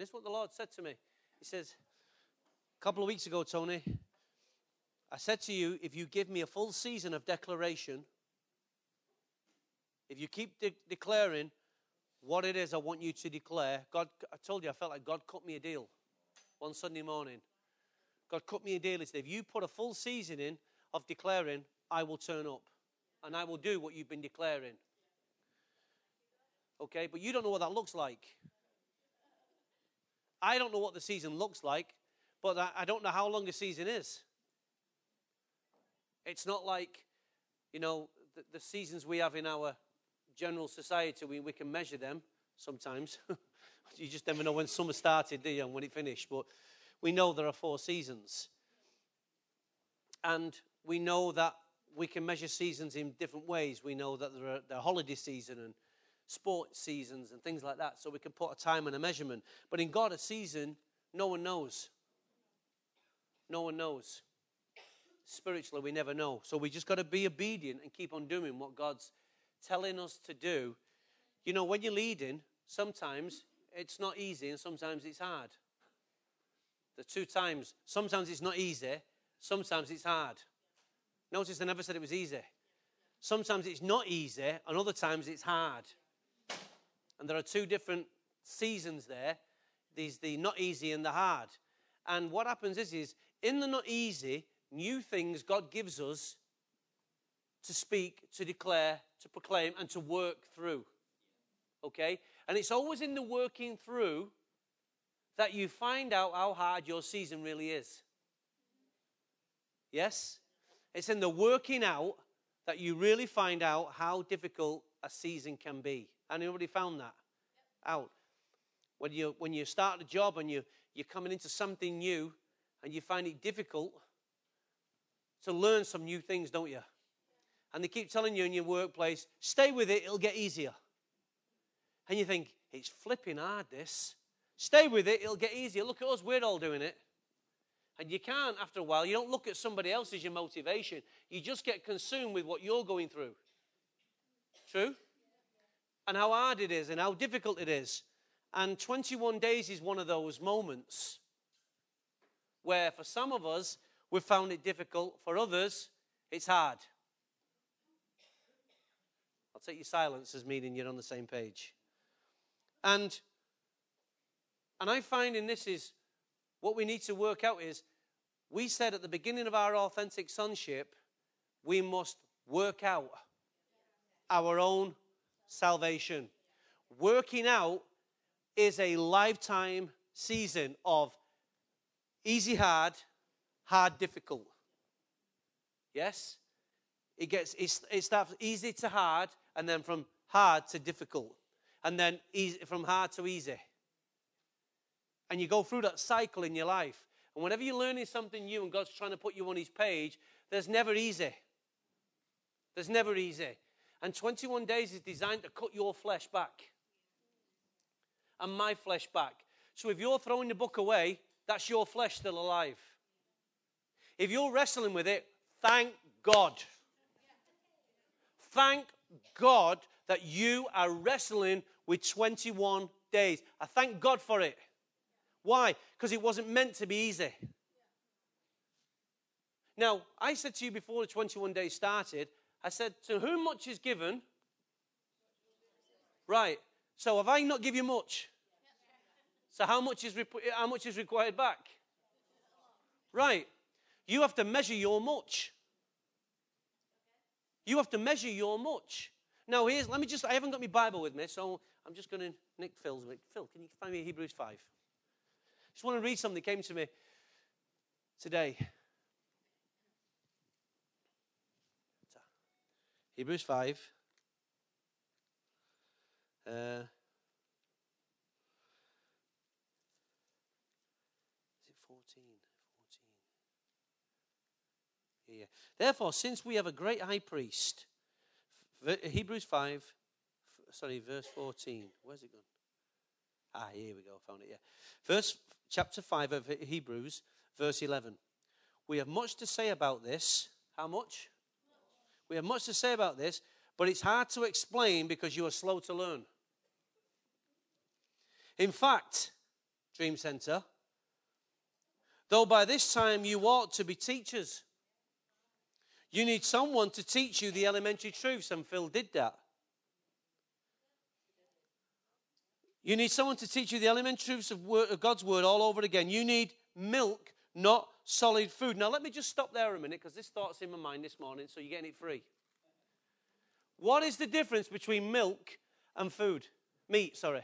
This is what the Lord said to me. He says, a couple of weeks ago, Tony, I said to you, if you give me a full season of declaration, if you keep de- declaring what it is I want you to declare, God, I told you I felt like God cut me a deal one Sunday morning. God cut me a deal. He said, if you put a full season in of declaring, I will turn up and I will do what you've been declaring. Okay, but you don't know what that looks like. I don't know what the season looks like, but I don't know how long a season is. It's not like, you know, the, the seasons we have in our general society, we, we can measure them sometimes. you just never know when summer started, do you, and when it finished. But we know there are four seasons. And we know that we can measure seasons in different ways. We know that there are the holiday season and sports seasons and things like that. So we can put a time and a measurement. But in God, a season, no one knows. No one knows. Spiritually, we never know. So we just got to be obedient and keep on doing what God's telling us to do. You know, when you're leading, sometimes it's not easy and sometimes it's hard. The two times, sometimes it's not easy, sometimes it's hard. Notice I never said it was easy. Sometimes it's not easy, and other times it's hard. And there are two different seasons there. These the not easy and the hard. And what happens is, is in the not easy, new things God gives us to speak, to declare, to proclaim, and to work through. Okay? And it's always in the working through that you find out how hard your season really is. Yes? It's in the working out that you really find out how difficult a season can be. Anybody found that out? When you, when you start a job and you, you're coming into something new and you find it difficult to learn some new things, don't you? And they keep telling you in your workplace, stay with it, it'll get easier. And you think, it's flipping hard, this. Stay with it, it'll get easier. Look at us, we're all doing it. And you can't, after a while, you don't look at somebody else as your motivation. You just get consumed with what you're going through. True? And how hard it is and how difficult it is. And 21 days is one of those moments where, for some of us, we've found it difficult. For others, it's hard. I'll take your silence as meaning you're on the same page. And and I find in this is what we need to work out is we said at the beginning of our authentic sonship, we must work out our own salvation. Working out is a lifetime season of easy, hard, hard, difficult. Yes? It gets it's, it starts easy to hard, and then from hard to difficult, and then easy, from hard to easy. And you go through that cycle in your life. And whenever you're learning something new and God's trying to put you on his page, there's never easy. There's never easy. And 21 days is designed to cut your flesh back and my flesh back. So if you're throwing the book away, that's your flesh still alive. If you're wrestling with it, thank God. Thank God that you are wrestling with 21 days. I thank God for it. Why? Because it wasn't meant to be easy. Now, I said to you before the 21 days started, I said, To whom much is given? Right. So have I not given you much? So how much is, how much is required back? Right. You have to measure your much. You have to measure your much. Now, here's, let me just, I haven't got my Bible with me, so I'm just going to nick Phil's. Phil, can you find me Hebrews 5? just want to read something that came to me today. Hebrews 5. Uh, is it 14? 14. Yeah, yeah. Therefore, since we have a great high priest, Hebrews 5, sorry, verse 14. Where's it gone? Ah, here we go. Found it. Yeah. Verse chapter 5 of Hebrews, verse 11. We have much to say about this. How much? We have much to say about this, but it's hard to explain because you are slow to learn. In fact, Dream Center. Though by this time you ought to be teachers. You need someone to teach you the elementary truths, and Phil did that. You need someone to teach you the elementary truths of, God's word all over again. You need milk, not solid food. Now, let me just stop there a minute because this thought's in my mind this morning, so you're getting it free. What is the difference between milk and food? Meat, sorry.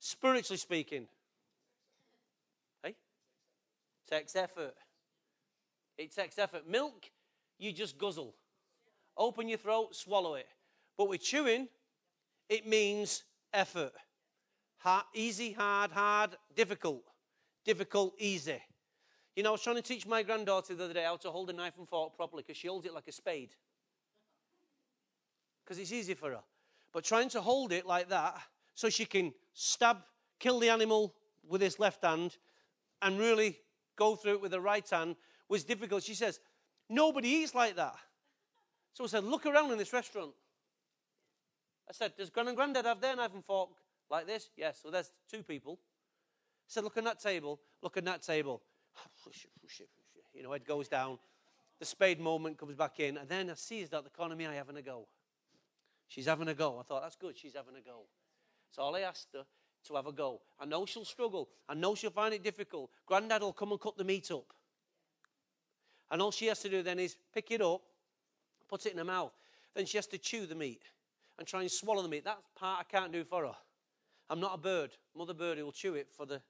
Spiritually speaking, hey, takes effort. It takes effort. Milk, you just guzzle. Open your throat, swallow it. But with chewing, it means effort. Hard, easy, hard, hard, difficult. Difficult, easy. You know, I was trying to teach my granddaughter the other day how to hold a knife and fork properly because she holds it like a spade. Because it's easy for her. But trying to hold it like that so she can stab, kill the animal with his left hand and really go through it with the right hand was difficult. She says, Nobody eats like that. So I said, Look around in this restaurant. I said, Does Gran and Granddad have their knife and fork like this? Yes. So there's two people. I said, Look at that table. Look at that table. You know, it goes down. The spade moment comes back in. And then I see that the economy eye having a go. She's having a go. I thought, That's good. She's having a go. So all I asked her to have a go. I know she'll struggle. I know she'll find it difficult. Granddad will come and cut the meat up. And all she has to do then is pick it up, put it in her mouth. Then she has to chew the meat and try and swallow the meat. That part I can't do for her. I'm not a bird. Mother bird will chew it for the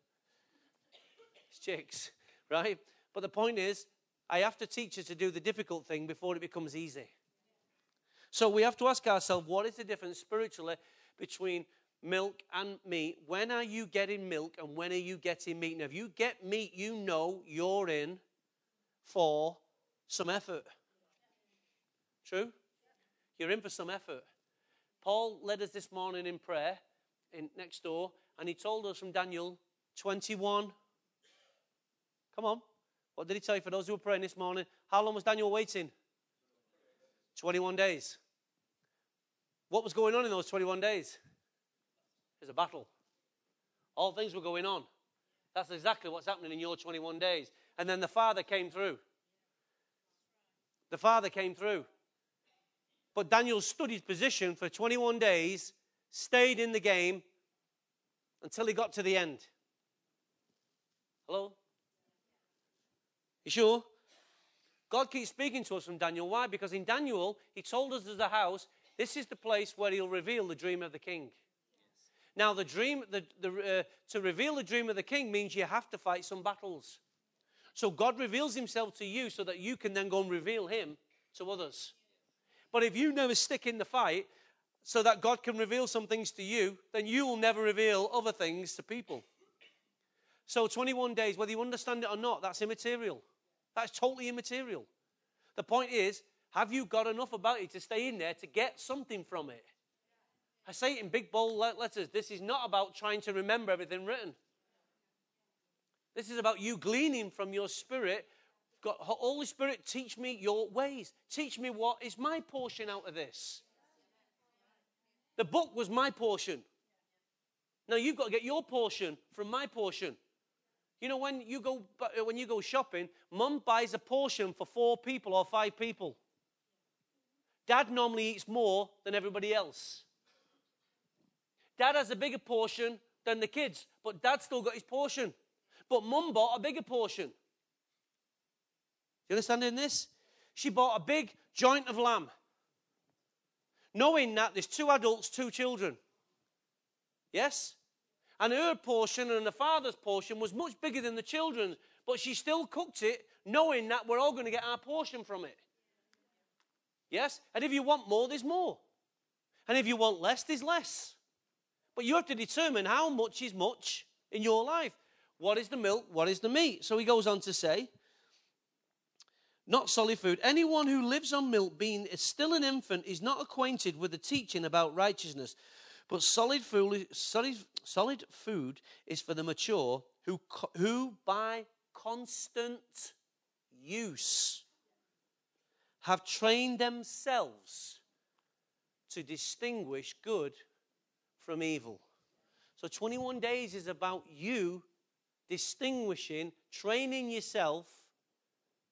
chicks, right? But the point is, I have to teach her to do the difficult thing before it becomes easy. So we have to ask ourselves, what is the difference spiritually between milk and meat? When are you getting milk and when are you getting meat? Now, if you get meat, you know you're in for some effort. True? You're in for some effort. Paul led us this morning in prayer in next door, and he told us from Daniel 21. Come on. What did he tell you for those who were praying this morning? How long was Daniel waiting? 21 days. What was going on in those 21 days? There's a battle. All things were going on. That's exactly what's happening in your 21 days. And then the Father came through. The Father came through. But Daniel stood his position for 21 days, stayed in the game until he got to the end. Hello? You sure? God keeps speaking to us from Daniel. Why? Because in Daniel, he told us there's a house. This is the place where he'll reveal the dream of the king. Now, the dream, the, the, uh, to reveal the dream of the king means you have to fight some battles. So God reveals himself to you so that you can then go and reveal him to others. But if you never stick in the fight so that God can reveal some things to you, then you will never reveal other things to people. So 21 days, whether you understand it or not, that's immaterial. That's totally immaterial. The point is, have you got enough about it to stay in there to get something from it? I say it in big bold letters. This is not about trying to remember everything written. This is about you gleaning from your spirit God, Holy Spirit, teach me your ways. Teach me what is my portion out of this. The book was my portion. Now you've got to get your portion from my portion. You know, when you go uh, when you go shopping, mum buys a portion for four people or five people. Dad normally eats more than everybody else. Dad has a bigger portion than the kids, but dad still got his portion. But mum bought a bigger portion you understand in this? She bought a big joint of lamb, knowing that there's two adults, two children. Yes? And her portion and the father's portion was much bigger than the children's, but she still cooked it knowing that we're all going to get our portion from it. Yes? And if you want more, there's more. And if you want less, there's less. But you have to determine how much is much in your life. What is the milk? What is the meat? So he goes on to say, not solid food. Anyone who lives on milk, being still an infant, is not acquainted with the teaching about righteousness. But solid food, solid, solid food is for the mature who, who by constant use have trained themselves to distinguish good from evil. So 21 days is about you distinguishing, training yourself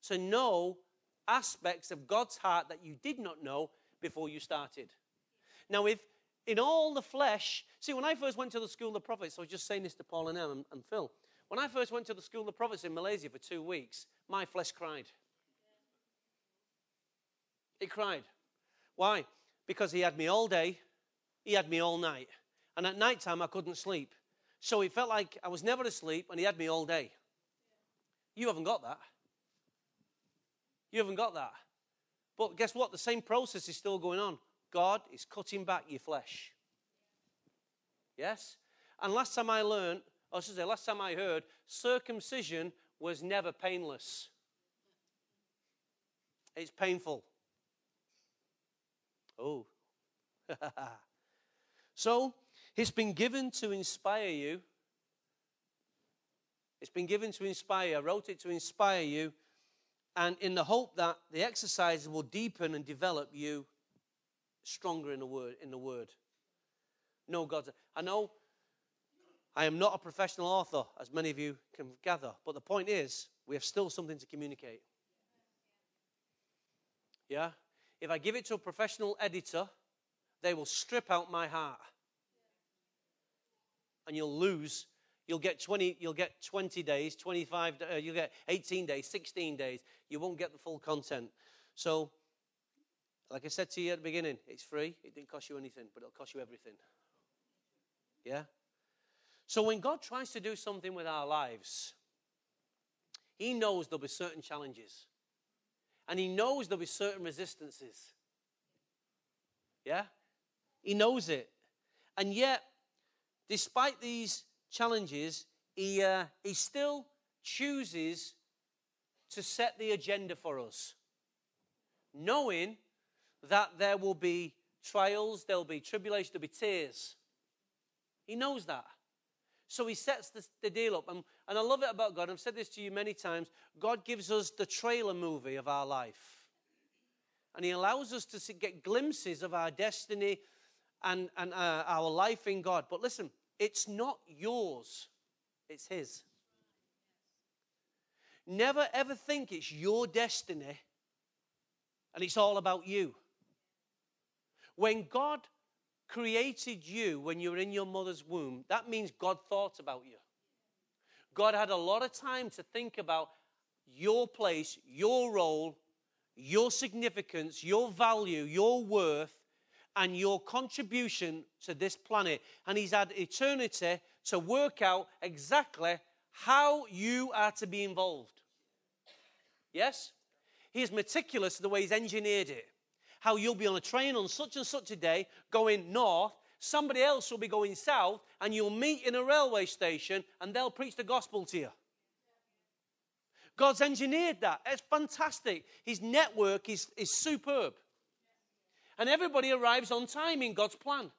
to know aspects of God's heart that you did not know before you started. Now, if in all the flesh, see, when I first went to the School of Prophets, I was just saying this to Paul and and, and Phil. When I first went to the School of Prophets in Malaysia for two weeks, my flesh cried. It cried. Why? Because he had me all day, he had me all night. And at night time, I couldn't sleep. So it felt like I was never asleep, and he had me all day. You haven't got that. You haven't got that. But guess what? The same process is still going on. God is cutting back your flesh. Yes? And last time I learned, or I should say, last time I heard, circumcision was never painless. It's painful. Oh. so, it's been given to inspire you. It's been given to inspire. I wrote it to inspire you, and in the hope that the exercises will deepen and develop you stronger in the word. In the word, know God's. I know I am not a professional author, as many of you can gather, but the point is, we have still something to communicate. Yeah? If I give it to a professional editor, they will strip out my heart and you'll lose. You'll get 20, you'll get 20 days, 25, uh, you'll get 18 days, 16 days. You won't get the full content. So, like I said to you at the beginning, it's free. It didn't cost you anything, but it'll cost you everything. Yeah? So when God tries to do something with our lives, He knows there'll be certain challenges. And He knows there'll be certain resistances. Yeah? He knows it. And yet, despite these challenges, he, uh, he still chooses to set the agenda for us, knowing that there will be trials, there'll be tribulation, there'll be tears. He knows that. So he sets the, the deal up. And, and I love it about God. I've said this to you many times. God gives us the trailer movie of our life. And he allows us to get glimpses of our destiny and, and uh, our life in God. But listen, it's not yours, it's His. Never ever think it's your destiny and it's all about you. When God created you when you were in your mother's womb, that means God thought about you. God had a lot of time to think about your place, your role, your significance, your value, your worth, and your contribution to this planet. And He's had eternity to work out exactly how you are to be involved. Yes? He's meticulous the way He's engineered it. How you'll be on a train on such and such a day going north, somebody else will be going south, and you'll meet in a railway station and they'll preach the gospel to you. God's engineered that. It's fantastic. His network is, is superb. And everybody arrives on time in God's plan.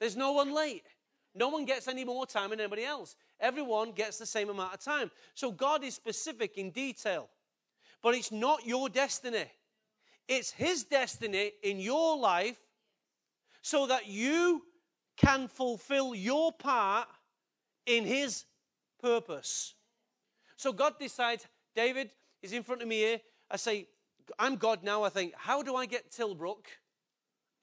There's no one late. No one gets any more time than anybody else. Everyone gets the same amount of time. So God is specific in detail. But it's not your destiny, it's His destiny in your life so that you can fulfill your part in His purpose. So God decides, David is in front of me here. I say, I'm God now. I think, how do I get Tilbrook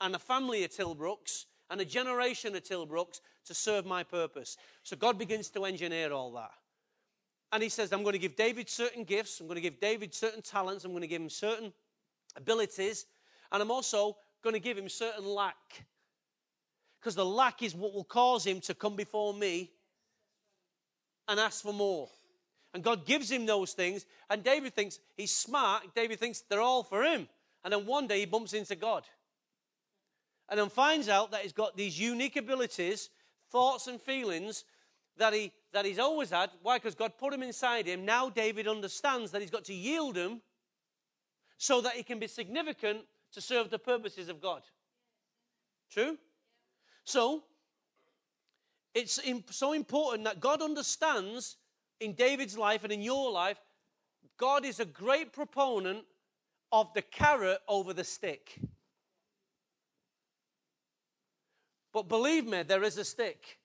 and a family of Tilbrooks and a generation of Tilbrooks to serve my purpose? So God begins to engineer all that. And he says, I'm going to give David certain gifts. I'm going to give David certain talents. I'm going to give him certain abilities. And I'm also going to give him certain lack. Because the lack is what will cause him to come before me and ask for more. And God gives him those things. And David thinks he's smart. David thinks they're all for him. And then one day he bumps into God. And then finds out that he's got these unique abilities, thoughts, and feelings that, he, that he's always had. Why? Because God put them inside him. Now David understands that he's got to yield them so that he can be significant to serve the purposes of God. True? So, it's so important that God understands in David's life and in your life, God is a great proponent of the carrot over the stick. But believe me, there is a stick.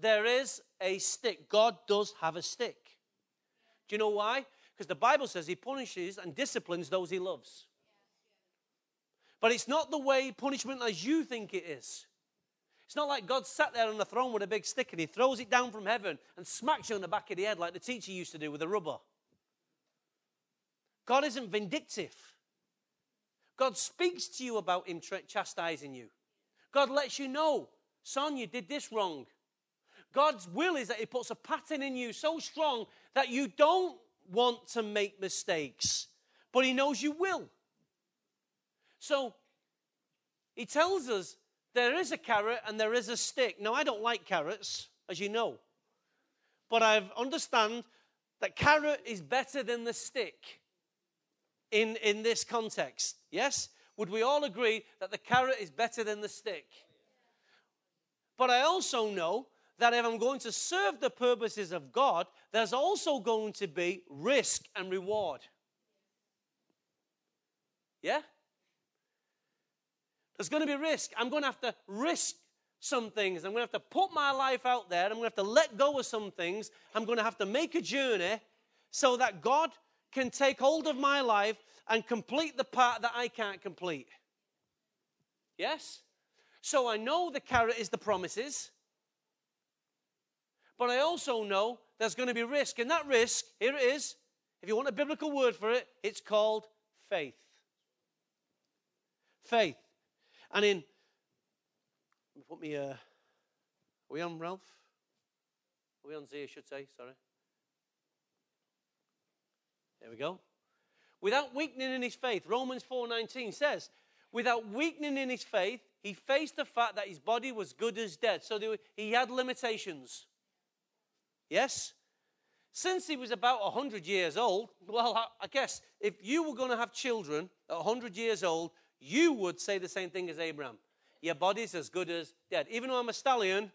There is a stick. God does have a stick. Do you know why? Because the Bible says he punishes and disciplines those he loves. But it's not the way punishment as you think it is. It's not like God sat there on the throne with a big stick and he throws it down from heaven and smacks you on the back of the head like the teacher used to do with a rubber. God isn't vindictive. God speaks to you about him chastising you. God lets you know, son, you did this wrong. God's will is that he puts a pattern in you so strong that you don't want to make mistakes, but he knows you will. So he tells us there is a carrot and there is a stick. Now, I don't like carrots, as you know, but I understand that carrot is better than the stick in, in this context. Yes? Would we all agree that the carrot is better than the stick? But I also know that if I'm going to serve the purposes of God, there's also going to be risk and reward. Yeah? There's going to be risk. I'm going to have to risk some things. I'm going to have to put my life out there. I'm going to have to let go of some things. I'm going to have to make a journey so that God can take hold of my life and complete the part that I can't complete. Yes? So I know the carrot is the promises, but I also know there's going to be risk. And that risk, here it is. If you want a biblical word for it, it's called faith. Faith. And in, put me, uh, are we on Ralph? Are we on Z, I should say, sorry. There we go. Without weakening in his faith, Romans 4.19 says, without weakening in his faith, he faced the fact that his body was good as dead. So were, he had limitations. Yes? Since he was about 100 years old, well, I guess if you were going to have children at 100 years old, you would say the same thing as Abraham. Your body's as good as dead. Even though I'm a stallion,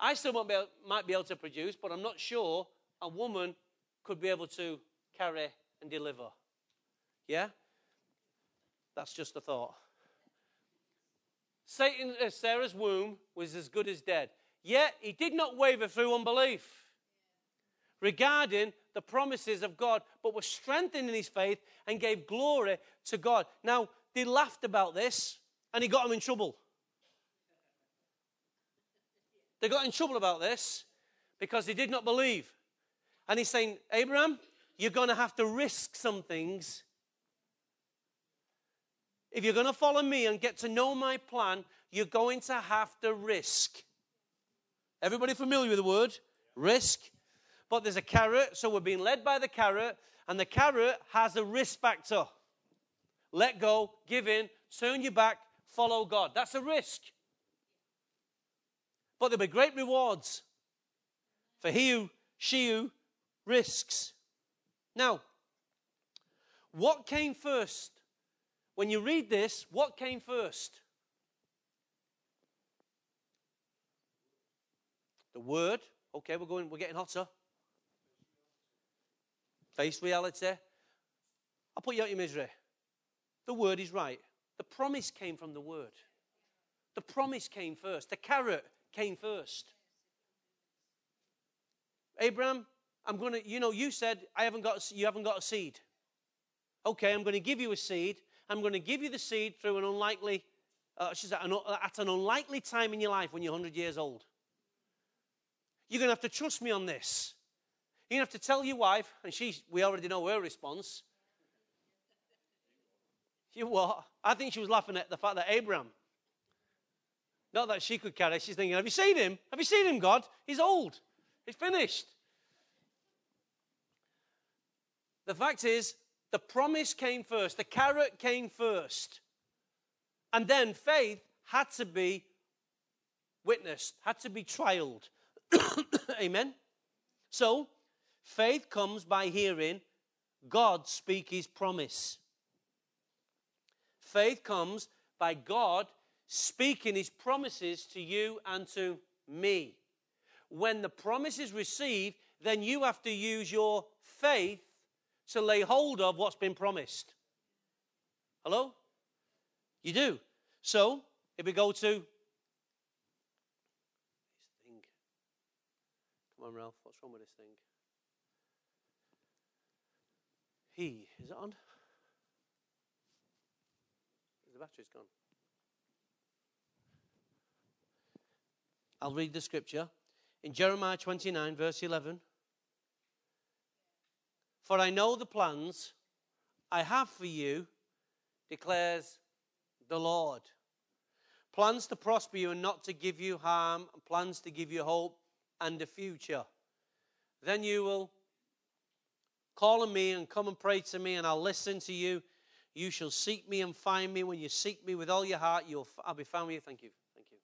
I still might be, able, might be able to produce, but I'm not sure a woman could be able to carry and deliver. Yeah? That's just a thought. Satan, uh, Sarah's womb was as good as dead. Yet he did not waver through unbelief regarding the promises of God, but was strengthened in his faith and gave glory to God. Now, they laughed about this and he got them in trouble. They got in trouble about this because they did not believe. And he's saying, Abraham, you're going to have to risk some things. If you're going to follow me and get to know my plan, you're going to have to risk. Everybody familiar with the word? Risk but there's a carrot, so we're being led by the carrot, and the carrot has a risk factor. Let go, give in, turn your back, follow God. That's a risk. But there'll be great rewards for he who, she who risks. Now, what came first? When you read this, what came first? The word. Okay, we're going, we're getting hotter face reality. I'll put you out your misery. The word is right. The promise came from the word. The promise came first. The carrot came first. Abraham, I'm to, you know, you said I haven't got, you haven't got a seed. Okay, I'm to give you a seed. I'm to give you the seed through an unlikely, uh, say, at an unlikely time in your life when you're 100 years old. You're going to have to trust me on this. You have to tell your wife, and she, we already know her response. You what? I think she was laughing at the fact that Abraham, not that she could carry, she's thinking, Have you seen him? Have you seen him, God? He's old. He's finished. The fact is, the promise came first, the carrot came first. And then faith had to be witnessed, had to be trialed. Amen? So, Faith comes by hearing God speak his promise. Faith comes by God speaking his promises to you and to me. When the promise is received, then you have to use your faith to lay hold of what's been promised. Hello? You do. So, if we go to this thing. Come on, Ralph, what's wrong with this thing? He, is it on? The battery's gone. I'll read the scripture. In Jeremiah 29, verse 11. For I know the plans I have for you, declares the Lord. Plans to prosper you and not to give you harm, plans to give you hope and a future. Then you will call on me and come and pray to me, and I'll listen to you. You shall seek me and find me. When you seek me with all your heart, you'll, I'll be found with you. Thank you. Thank you.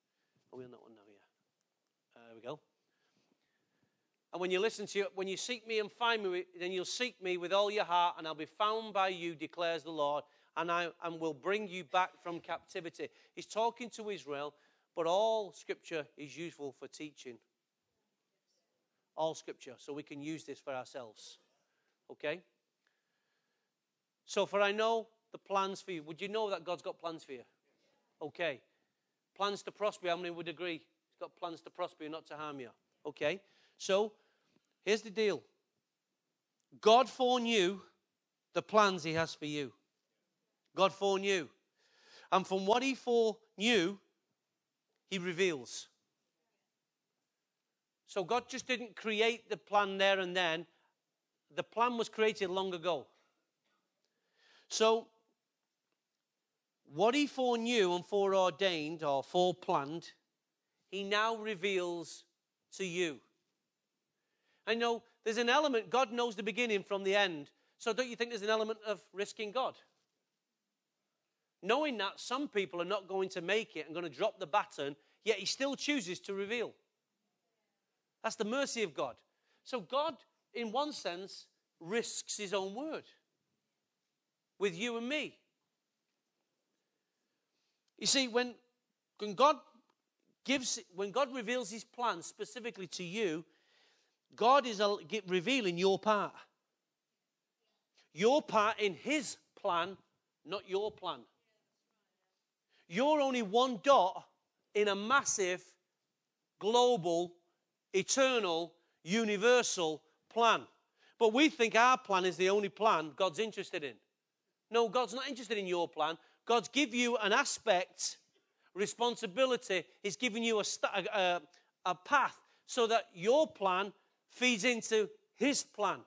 Are we on that one now? Yeah. Uh, there we go. And when you listen to you, when you seek me and find me, then you'll seek me with all your heart, and I'll be found by you, declares the Lord, and I and will bring you back from captivity. He's talking to Israel, but all scripture is useful for teaching. All scripture, so we can use this for ourselves. Okay? So, for I know the plans for you. Would you know that God's got plans for you? Okay. Plans to prosper. How many would agree? He's got plans to prosper you, not to harm you. Okay. So, here's the deal God foreknew the plans He has for you. God foreknew. And from what He foreknew, He reveals. So, God just didn't create the plan there and then, the plan was created long ago. So, what he foreknew and foreordained or foreplanned, he now reveals to you. I know there's an element, God knows the beginning from the end. So don't you think there's an element of risking God? Knowing that some people are not going to make it and going to drop the baton, yet he still chooses to reveal. That's the mercy of God. So God, in one sense, risks his own word with you and me. You see, when, when God gives, when God reveals his plan specifically to you, God is uh, revealing your part. Your part in his plan, not your plan. You're only one dot in a massive, global, eternal, universal plan. But we think our plan is the only plan God's interested in. No, God's not interested in your plan. God's give you an aspect, responsibility. He's giving you a, a, a path so that your plan feeds into His plan.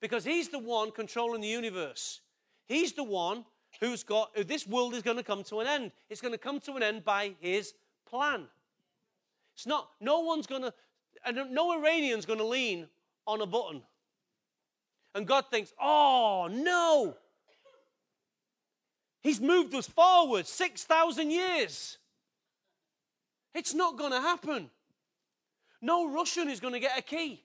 Because He's the one controlling the universe. He's the one who's got, this world is going to come to an end. It's going to come to an end by His plan. It's not, no one's going to, no Iranian's going to lean on a button and God thinks, oh no, He's moved us forward 6,000 years. It's not going to happen. No Russian is going to get a key.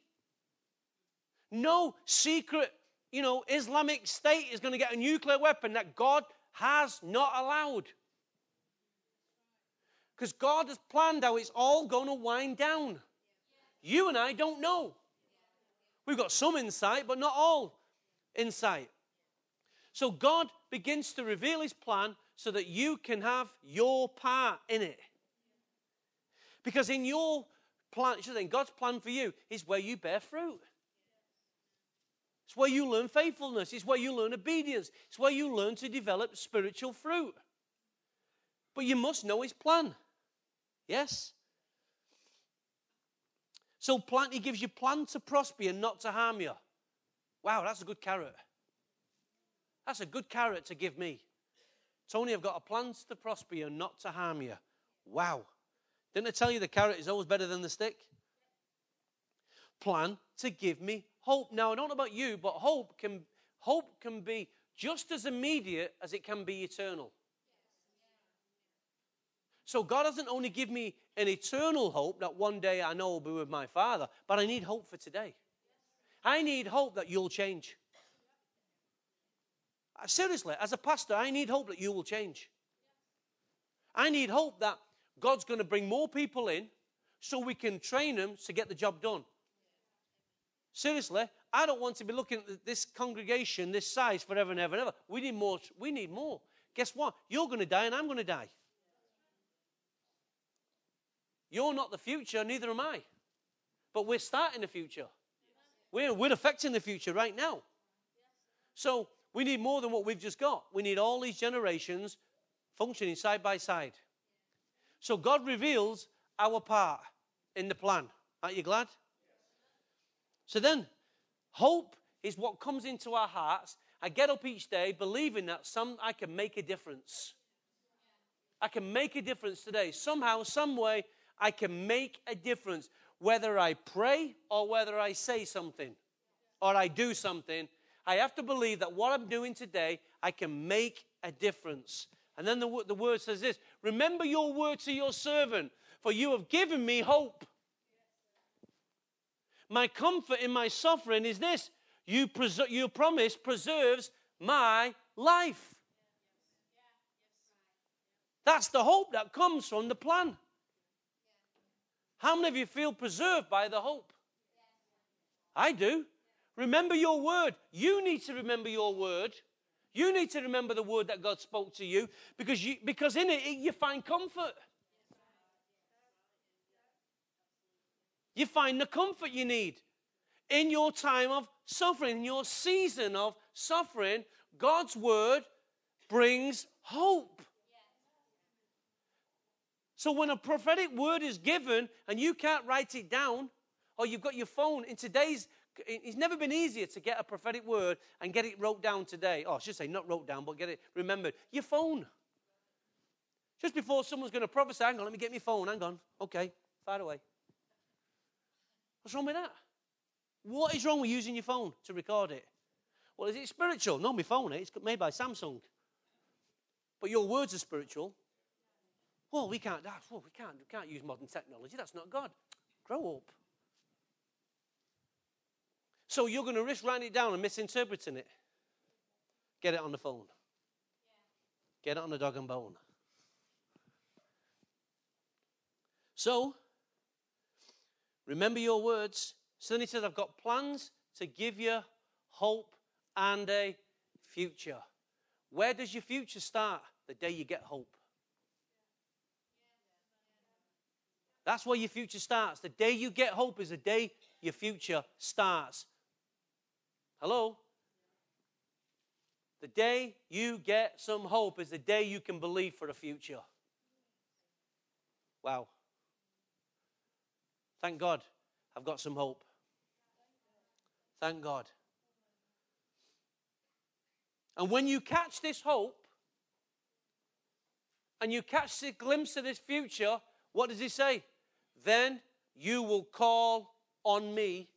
No secret, you know, Islamic state is going to get a nuclear weapon that God has not allowed. Because God has planned how it's all going to wind down. You and I don't know. We've got some insight, but not all insight. So God begins to reveal his plan so that you can have your part in it. Because in your plan, in God's plan for you is where you bear fruit. It's where you learn faithfulness. It's where you learn obedience. It's where you learn to develop spiritual fruit. But you must know his plan. Yes? So plan, he gives you plan to prosper and not to harm you. Wow, that's a good carrot. That's a good carrot to give me. Tony, I've got a plan to prosper you and not to harm you. Wow. Didn't I tell you the carrot is always better than the stick? Plan to give me hope. Now, I don't know about you, but hope can, hope can be just as immediate as it can be eternal. So God doesn't only give me an eternal hope that one day I know I'll be with my Father, but I need hope for today. I need hope that you'll change. Uh, seriously, as a pastor, I need hope that you will change. I need hope that God's going to bring more people in so we can train them to get the job done. Seriously, I don't want to be looking at this congregation this size forever and ever and ever. We need more. We need more guess what? You're going to die and I'm going to die. You're not the future, neither am I. But we're starting the future. We're, we're affecting the future right now. So we need more than what we've just got. We need all these generations functioning side by side. So God reveals our part in the plan. Aren't you glad? So then, hope is what comes into our hearts. I get up each day believing that some I can make a difference. I can make a difference today. Somehow, some way, I can make a difference. Whether I pray or whether I say something or I do something, I have to believe that what I'm doing today, I can make a difference. And then the, the word says this Remember your word to your servant, for you have given me hope. My comfort in my suffering is this you, pres- you promise preserves my life. That's the hope that comes from the plan. How many of you feel preserved by the hope? I do. Remember your word. You need to remember your word. You need to remember the word that God spoke to you because, you, because in it you find comfort. You find the comfort you need. In your time of suffering, in your season of suffering, God's word brings hope. So when a prophetic word is given and you can't write it down, or you've got your phone in today's it's never been easier to get a prophetic word and get it wrote down today. Oh, I should say not wrote down, but get it remembered. Your phone. Just before someone's going to prophesy, hang on, let me get my phone. Hang on. Okay, fire away. What's wrong with that? What is wrong with using your phone to record it? Well, is it spiritual? No, my phone. Eh? It's made by Samsung. But your words are spiritual. Well, we can't. Ah, well, we can't. We can't use modern technology. That's not God. Grow up. So you're going to risk writing it down and misinterpreting it. Get it on the phone. Get it on the dog and bone. So, remember your words. So then he says, I've got plans to give you hope and a future. Where does your future start? The day you get hope. That's where your future starts. The day you get hope is the day your future starts. Hello? The day you get some hope is the day you can believe for the future. Wow. Thank God I've got some hope. Thank God. And when you catch this hope and you catch the glimpse of this future, what does he say? Then you will call on me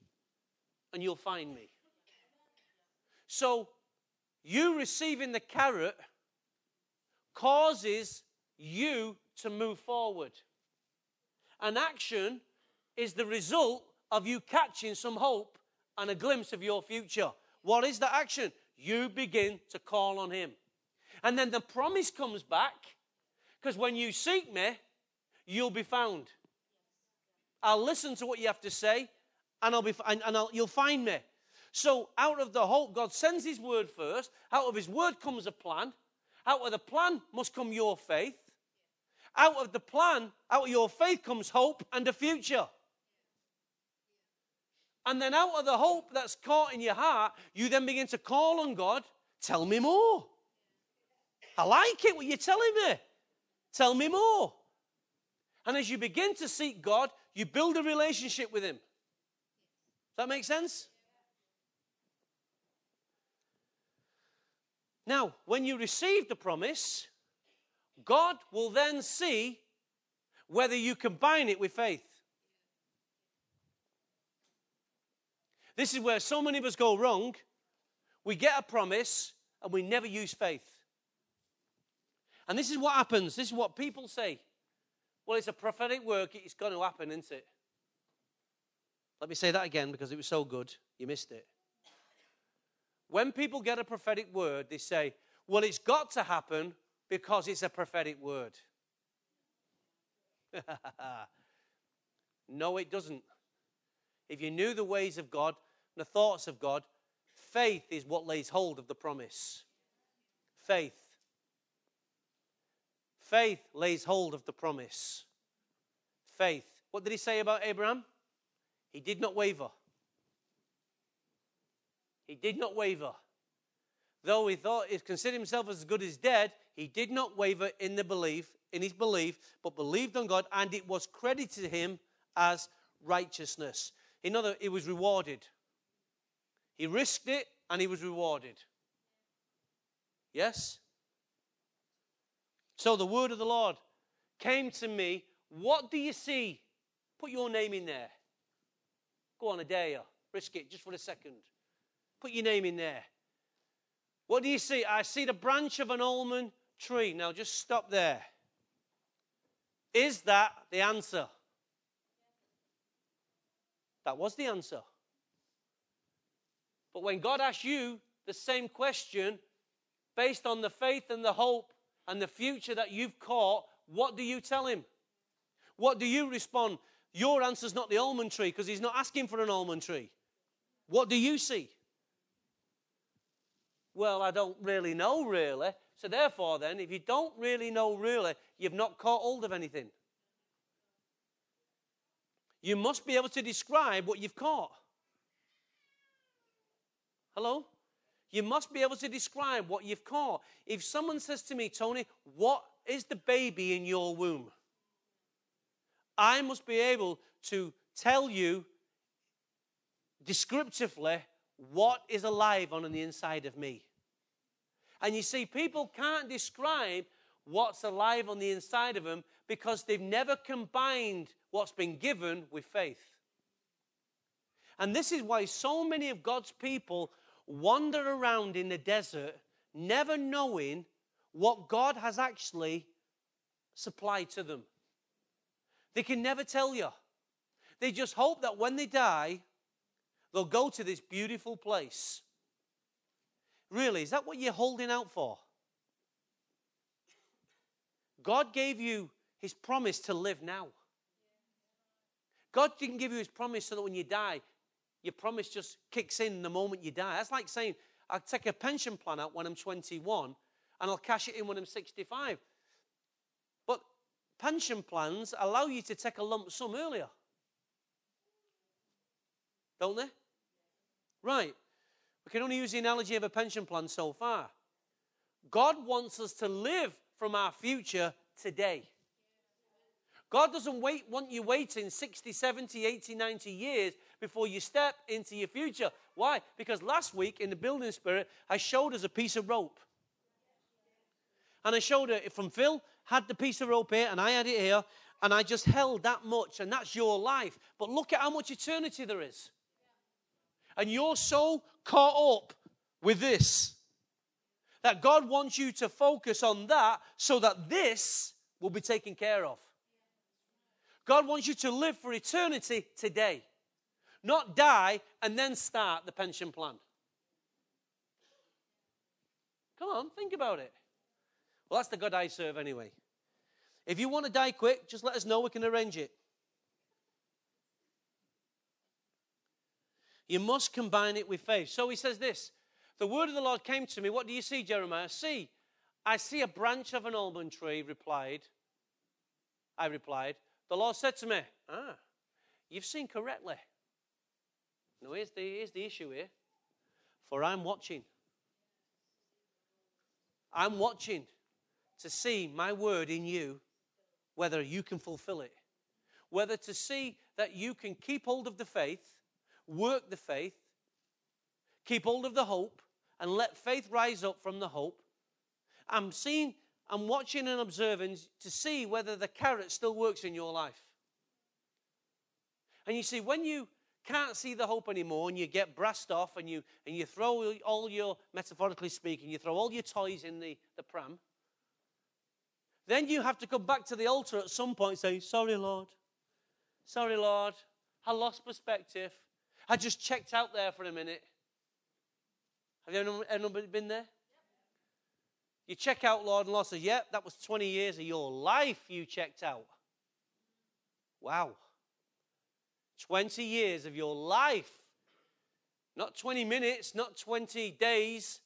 and you'll find me. So, you receiving the carrot causes you to move forward. An action is the result of you catching some hope and a glimpse of your future. What is the action? You begin to call on Him. And then the promise comes back because when you seek me, you'll be found. I'll listen to what you have to say and, I'll be, and, and I'll, you'll find me. So, out of the hope, God sends His word first. Out of His word comes a plan. Out of the plan must come your faith. Out of the plan, out of your faith comes hope and a future. And then out of the hope that's caught in your heart, you then begin to call on God, tell me more. I like it what you're telling me. Tell me more. And as you begin to seek God, you build a relationship with Him. Does that make sense? Now, when you receive the promise, God will then see whether you combine it with faith. This is where so many of us go wrong. We get a promise and we never use faith. And this is what happens. This is what people say. Well, it's a prophetic work. It's going to happen, isn't it? Let me say that again because it was so good. You missed it. When people get a prophetic word, they say, well, it's got to happen because it's a prophetic word. no, it doesn't. If you knew the ways of God, and the thoughts of God, faith is what lays hold of the promise. Faith. Faith lays hold of the promise. Faith. What did he say about Abraham? He did not waver. He did not waver. Though he thought he considered himself as good as dead, he did not waver in the belief, in his belief, but believed on God, and it was credited to him as righteousness. In other, he was rewarded. He risked it and he was rewarded. Yes? So the word of the Lord came to me. What do you see? Put your name in there. Go on, Adair. Risk it just for a second. Put your name in there. What do you see? I see the branch of an almond tree. Now just stop there. Is that the answer? That was the answer. But when God asks you the same question, based on the faith and the hope and the future that you've caught, what do you tell him? What do you respond? Your answer's not the almond tree because he's not asking for an almond tree. What do you see? Well, I don't really know, really. So, therefore, then, if you don't really know, really, you've not caught hold of anything. You must be able to describe what you've caught. Hello? You must be able to describe what you've caught. If someone says to me, Tony, what is the baby in your womb? I must be able to tell you descriptively what is alive on the inside of me. And you see, people can't describe what's alive on the inside of them because they've never combined what's been given with faith. And this is why so many of God's people wander around in the desert, never knowing what God has actually supplied to them. They can never tell you. They just hope that when they die, they'll go to this beautiful place. Really, is that what you're holding out for? God gave you his promise to live now. God didn't give you his promise so that when you die, your promise just kicks in the moment you die. That's like saying, I'll take a pension plan out when I'm 21 and I'll cash it in when I'm 65. But pension plans allow you to take a lump sum earlier. Don't they? Right. We can only use the analogy of a pension plan so far. God wants us to live from our future today. God doesn't wait, want you waiting 60, 70, 80, 90 years before you step into your future. Why? Because last week in the building spirit, I showed us a piece of rope. And I showed it from Phil, had the piece of rope here, and I had it here, and I just held that much, and that's your life. But look at how much eternity there is. And you're so caught up with this that God wants you to focus on that so that this will be taken care of. God wants you to live for eternity today not die and then start the pension plan. Come on, think about it. Well, that's the God I serve anyway. If you want to die quick, just let us know, we can arrange it. You must combine it with faith. So he says this The word of the Lord came to me. What do you see, Jeremiah? See, I see a branch of an almond tree, replied. I replied. The Lord said to me, Ah, you've seen correctly. No, here's the, here's the issue here. For I'm watching. I'm watching to see my word in you, whether you can fulfill it. Whether to see that you can keep hold of the faith, work the faith, keep hold of the hope, and let faith rise up from the hope. I'm seeing, I'm watching and observing to see whether the carrot still works in your life. And you see, when you can't see the hope anymore and you get brassed off and you, and you throw all your, metaphorically speaking, you throw all your toys in the, the pram, then you have to come back to the altar at some point and say, Sorry, Lord. Sorry, Lord. I lost perspective. I just checked out there for a minute. Have you ever been there? You check out, Lord, and Lord says, Yep, that was 20 years of your life you checked out. Wow. 20 years of your life. Not 20 minutes, not 20 days,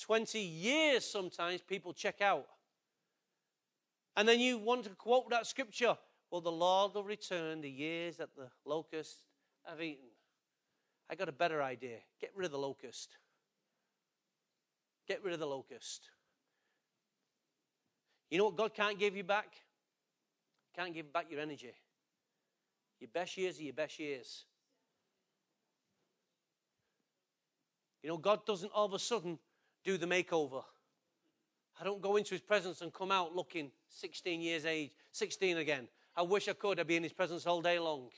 20 years sometimes people check out. And then you want to quote that scripture. Well, the Lord will return the years that the locusts have eaten. I got a better idea. Get rid of the locust. Get rid of the locust. You know what God can't give you back? Can't give back your energy. Your best years are your best years. You know, God doesn't all of a sudden do the makeover. I don't go into his presence and come out looking 16 years age, 16 again. I wish I could. I'd be in his presence all day long.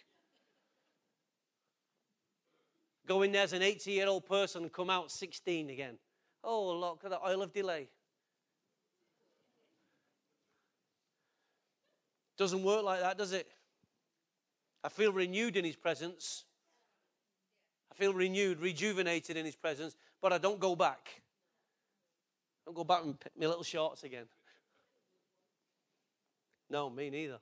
Go in there as an 80 year old person and come out 16 again. Oh, look at the Oil of Olay. Doesn't work like that, does it? I feel renewed in his presence. I feel renewed, rejuvenated in his presence, but I don't go back. I don't go back in my little shorts again. No, me neither.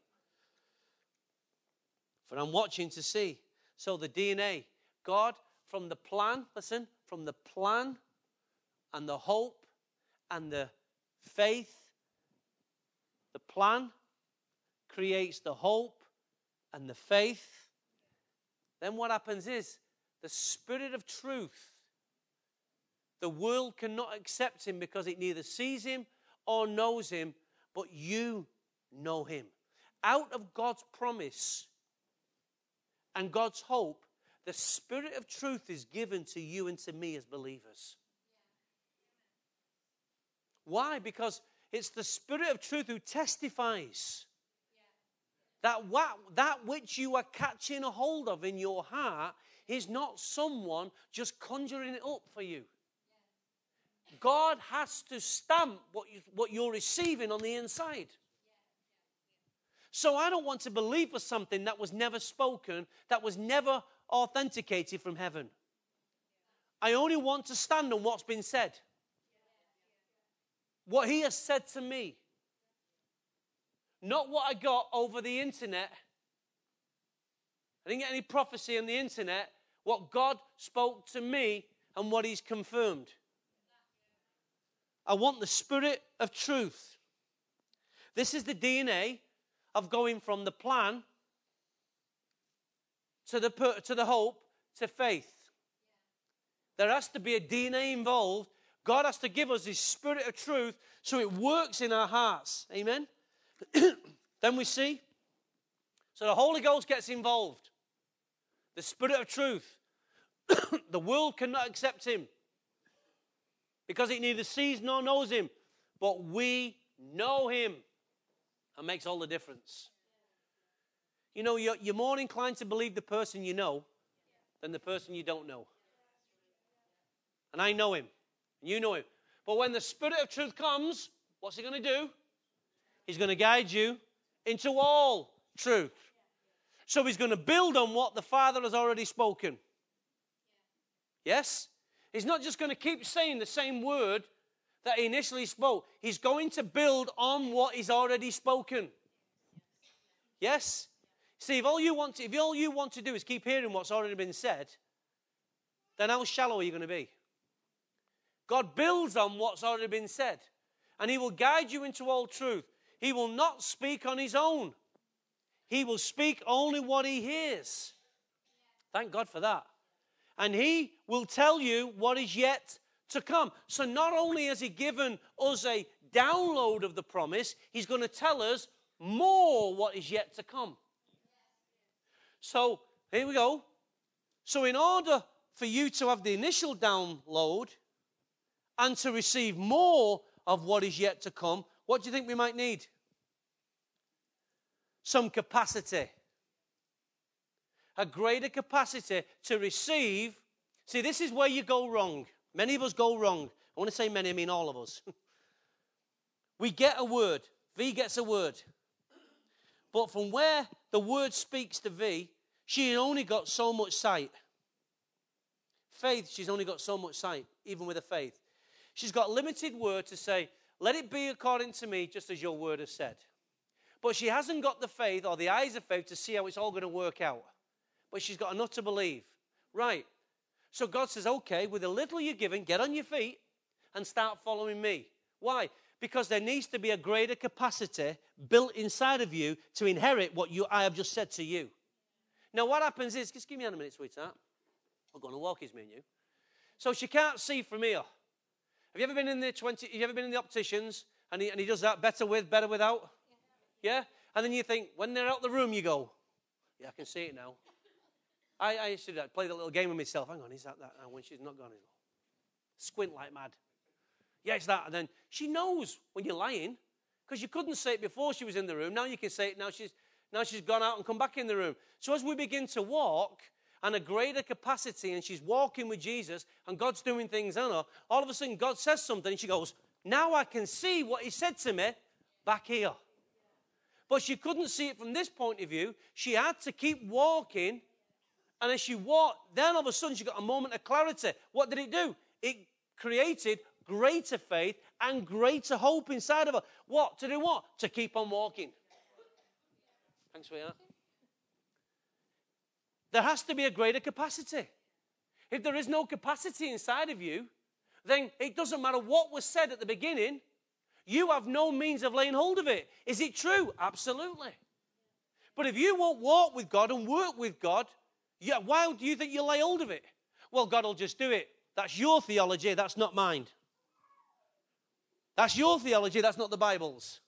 For I'm watching to see. So the DNA, God, from the plan, listen, from the plan and the hope and the faith, the plan creates the hope and the faith. Then what happens is the Spirit of truth. The world cannot accept him because it neither sees him or knows him, but you know him. Out of God's promise and God's hope, the Spirit of truth is given to you and to me as believers. Why? Because it's the Spirit of truth who testifies that what, that which you are catching a hold of in your heart is not someone just conjuring it up for you. God has to stamp what, you, what you're receiving on the inside. So I don't want to believe for something that was never spoken, that was never authenticated from heaven. I only want to stand on what's been said. What he has said to me. Not what I got over the internet. I didn't get any prophecy on the internet. What God spoke to me and what he's confirmed. I want the spirit of truth. This is the DNA of going from the plan to the, to the hope to faith. There has to be a DNA involved. God has to give us His spirit of truth so it works in our hearts. Amen? then we see. So the Holy Ghost gets involved. The spirit of truth. the world cannot accept Him because it neither sees nor knows Him. But we know Him. That makes all the difference. You know, you're, you're more inclined to believe the person you know than the person you don't know. And I know him, and you know him. But when the Spirit of truth comes, what's he going to do? He's going to guide you into all truth. So he's going to build on what the Father has already spoken. Yes? He's not just going to keep saying the same word that he initially spoke. He's going to build on what he's already spoken. Yes? See, if all you want to, if all you want to do is keep hearing what's already been said, then how shallow are you going to be? God builds on what's already been said, and He will guide you into all truth. He will not speak on His own, He will speak only what He hears. Thank God for that. And He will tell you what is yet to come. So not only has He given us a download of the promise, He's going to tell us more what is yet to come. So here we go. So, in order for you to have the initial download and to receive more of what is yet to come, what do you think we might need? Some capacity. A greater capacity to receive. See, this is where you go wrong. Many of us go wrong. I want to say many, I mean all of us. we get a word. V gets a word. But from where the word speaks to V, she only got so much sight. Faith, she's only got so much sight, even with her faith. She's got limited word to say, let it be according to me, just as your word has said. But she hasn't got the faith or the eyes of faith to see how it's all going to work out. But she's got enough to believe. Right. So God says, okay, with the little you're given, get on your feet and start following me. Why? Because there needs to be a greater capacity built inside of you to inherit what you, I have just said to you. Now, what happens is, just give me a minute, sweetheart. We're going to walk, is me and you. So she can't see from here. Have you ever been in the 20, have you ever been in the opticians and he, and he does that better with, better without? Yeah. And then you think, when they're out the room, you go, yeah, I can see it now. I, I used to play that little game with myself. Hang on, is that that? when she's not gone, squint like mad. Yeah, it's that. And then she knows when you're lying because you couldn't say it before she was in the room. Now you can say it. Now she's now she's gone out and come back in the room. So as we begin to walk and a greater capacity, and she's walking with Jesus, and God's doing things on her, all of a sudden God says something, and she goes, Now I can see what He said to me back here. But she couldn't see it from this point of view. She had to keep walking. And as she walked, then all of a sudden she got a moment of clarity. What did it do? It created greater faith and greater hope inside of her. What? To do what? To keep on walking. Thanks, sweetheart. There has to be a greater capacity. If there is no capacity inside of you, then it doesn't matter what was said at the beginning, you have no means of laying hold of it. Is it true? Absolutely. But if you won't walk with God and work with God, yeah, why do you think you'll lay hold of it? Well, God will just do it. That's your theology, that's not mine. That's your theology, that's not the Bible's.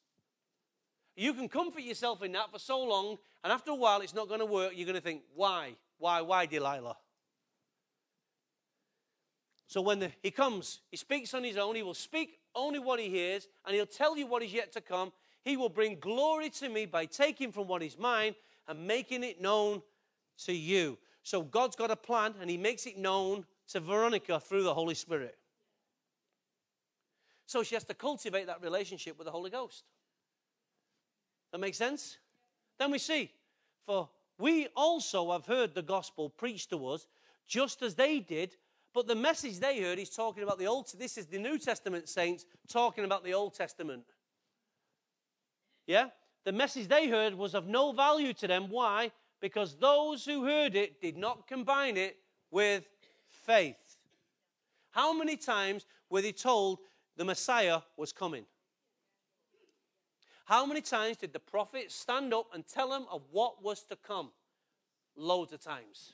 You can comfort yourself in that for so long, and after a while, it's not going to work. You're going to think, why? Why? Why, Delilah? So when the, he comes, he speaks on his own. He will speak only what he hears, and he'll tell you what is yet to come. He will bring glory to me by taking from what is mine and making it known to you. So God's got a plan, and he makes it known to Veronica through the Holy Spirit. So she has to cultivate that relationship with the Holy Ghost. That makes sense? Then we see, for we also have heard the gospel preached to us just as they did, but the message they heard is talking about the Old This is the New Testament saints talking about the Old Testament. Yeah? The message they heard was of no value to them. Why? Because those who heard it did not combine it with faith. How many times were they told the Messiah was coming? How many times did the prophet stand up and tell them of what was to come? Loads of times.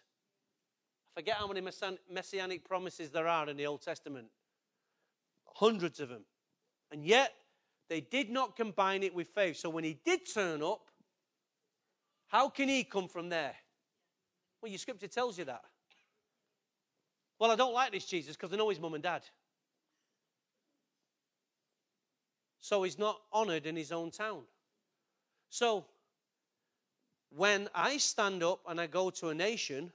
I forget how many messianic promises there are in the Old Testament. Hundreds of them. And yet, they did not combine it with faith. So when he did turn up, how can he come from there? Well, your scripture tells you that. Well, I don't like this Jesus because I know his mum and dad. So he's not honored in his own town. So when I stand up and I go to a nation,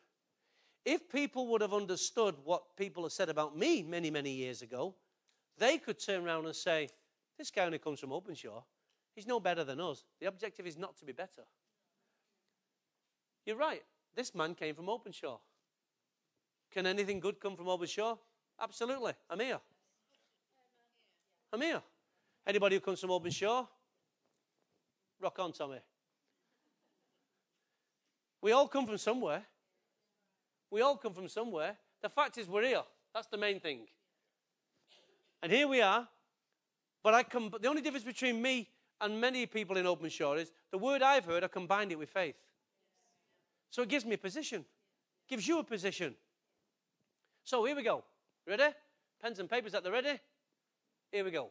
if people would have understood what people have said about me many, many years ago, they could turn around and say, This guy only comes from Openshaw. He's no better than us. The objective is not to be better. You're right. This man came from Openshaw. Can anything good come from Openshaw? Absolutely. I'm here. I'm here. Anybody who comes from Openshaw? Rock on, Tommy. We all come from somewhere. We all come from somewhere. The fact is, we're here. That's the main thing. And here we are. But I come, the only difference between me and many people in Openshaw is the word I've heard, I combined it with faith. So it gives me a position, gives you a position. So here we go. Ready? Pens and papers at the ready? Here we go.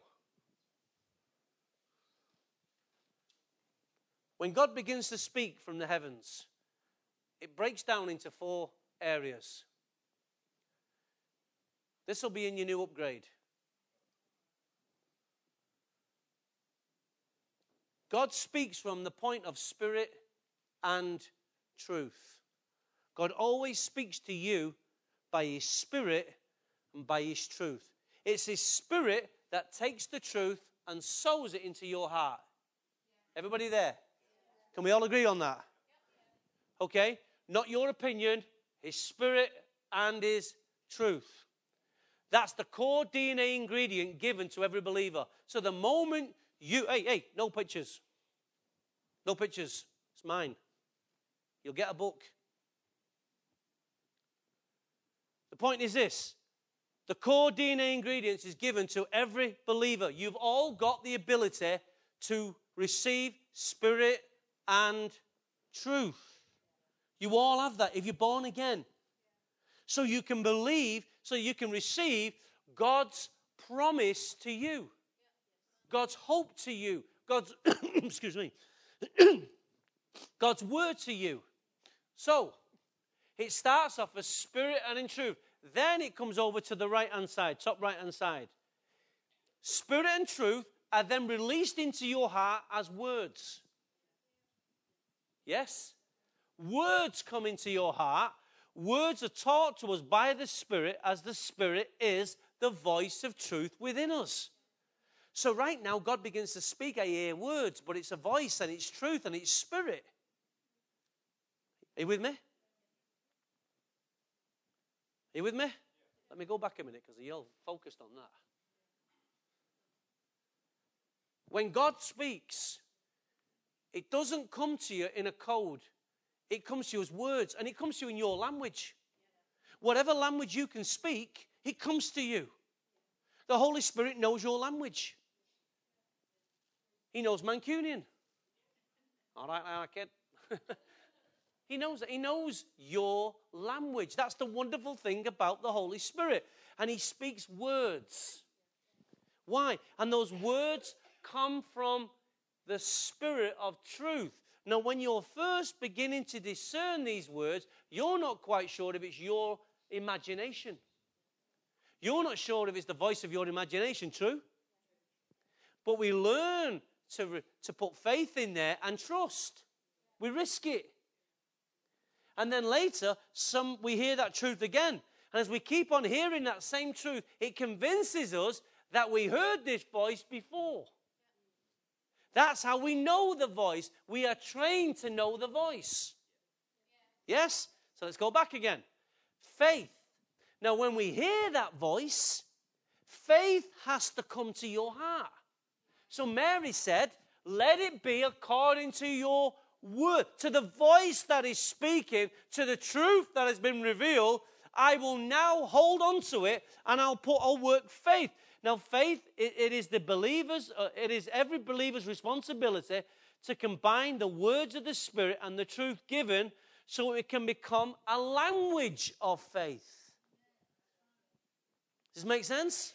When God begins to speak from the heavens, it breaks down into four areas. This will be in your new upgrade. God speaks from the point of spirit and truth. God always speaks to you by His Spirit and by His truth. It's His Spirit that takes the truth and sows it into your heart. Everybody there? Can we all agree on that? Okay? Not your opinion, His Spirit and His truth. That's the core DNA ingredient given to every believer. So the moment you, hey, hey, no pictures. No pictures. It's mine. You'll get a book. The point is this the core DNA ingredients is given to every believer. You've all got the ability to receive spirit and truth. You all have that if you're born again. So you can believe, so you can receive God's promise to you, God's hope to you, God's, excuse me, God's word to you. So it starts off as spirit and in truth. Then it comes over to the right hand side, top right hand side. Spirit and truth are then released into your heart as words. Yes? Words come into your heart. Words are taught to us by the Spirit as the Spirit is the voice of truth within us. So, right now, God begins to speak. I hear words, but it's a voice and it's truth and it's spirit. Are you with me? Are you with me? Let me go back a minute because you're focused on that. When God speaks, it doesn't come to you in a code, it comes to you as words, and it comes to you in your language. Whatever language you can speak, it comes to you. The Holy Spirit knows your language. He knows Mancunian. All right, kid. he knows that. He knows your language. That's the wonderful thing about the Holy Spirit. And he speaks words. Why? And those words come from the spirit of truth. Now, when you're first beginning to discern these words, you're not quite sure if it's your imagination. You're not sure if it's the voice of your imagination, true? But we learn to, to put faith in there and trust. We risk it. And then later, some, we hear that truth again. And as we keep on hearing that same truth, it convinces us that we heard this voice before. That's how we know the voice. We are trained to know the voice. Yes? So let's go back again. Faith. Now, when we hear that voice, faith has to come to your heart. So Mary said, Let it be according to your word, to the voice that is speaking, to the truth that has been revealed. I will now hold on to it and I'll put, I'll work faith. Now, faith, it, it is the believer's, uh, it is every believer's responsibility to combine the words of the Spirit and the truth given so it can become a language of faith. Does this make sense?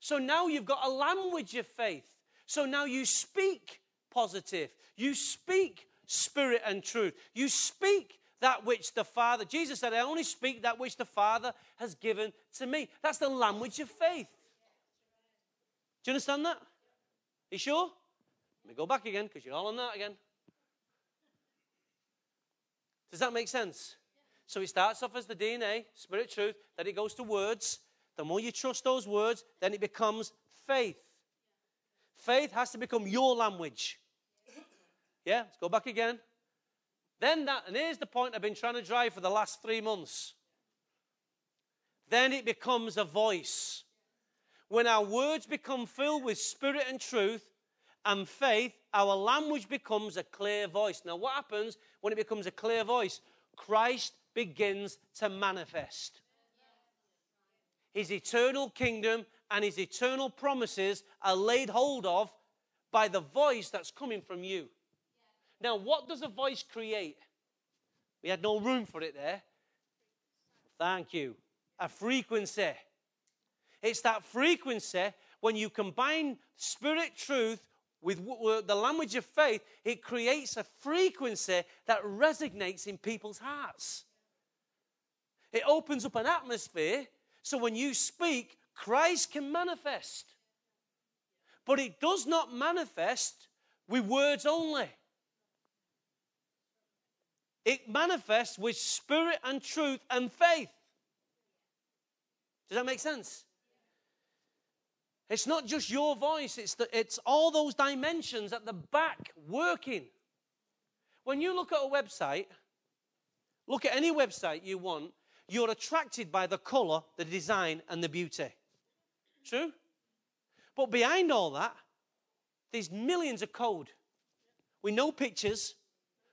So now you've got a language of faith. So now you speak positive. You speak spirit and truth. You speak that which the Father, Jesus said, I only speak that which the Father has given to me. That's the language of faith. Do you understand that? You sure? Let me go back again because you're all on that again. Does that make sense? So it starts off as the DNA, spirit, truth, then it goes to words. The more you trust those words, then it becomes faith. Faith has to become your language. Yeah, let's go back again. Then that, and here's the point I've been trying to drive for the last three months. Then it becomes a voice. When our words become filled with spirit and truth and faith, our language becomes a clear voice. Now, what happens when it becomes a clear voice? Christ begins to manifest. His eternal kingdom and his eternal promises are laid hold of by the voice that's coming from you. Now, what does a voice create? We had no room for it there. Thank you. A frequency. It's that frequency when you combine spirit truth with the language of faith, it creates a frequency that resonates in people's hearts. It opens up an atmosphere so when you speak, Christ can manifest. But it does not manifest with words only. It manifests with spirit and truth and faith. Does that make sense? It's not just your voice, it's, the, it's all those dimensions at the back working. When you look at a website, look at any website you want, you're attracted by the color, the design, and the beauty. True? But behind all that, there's millions of code. We know pictures,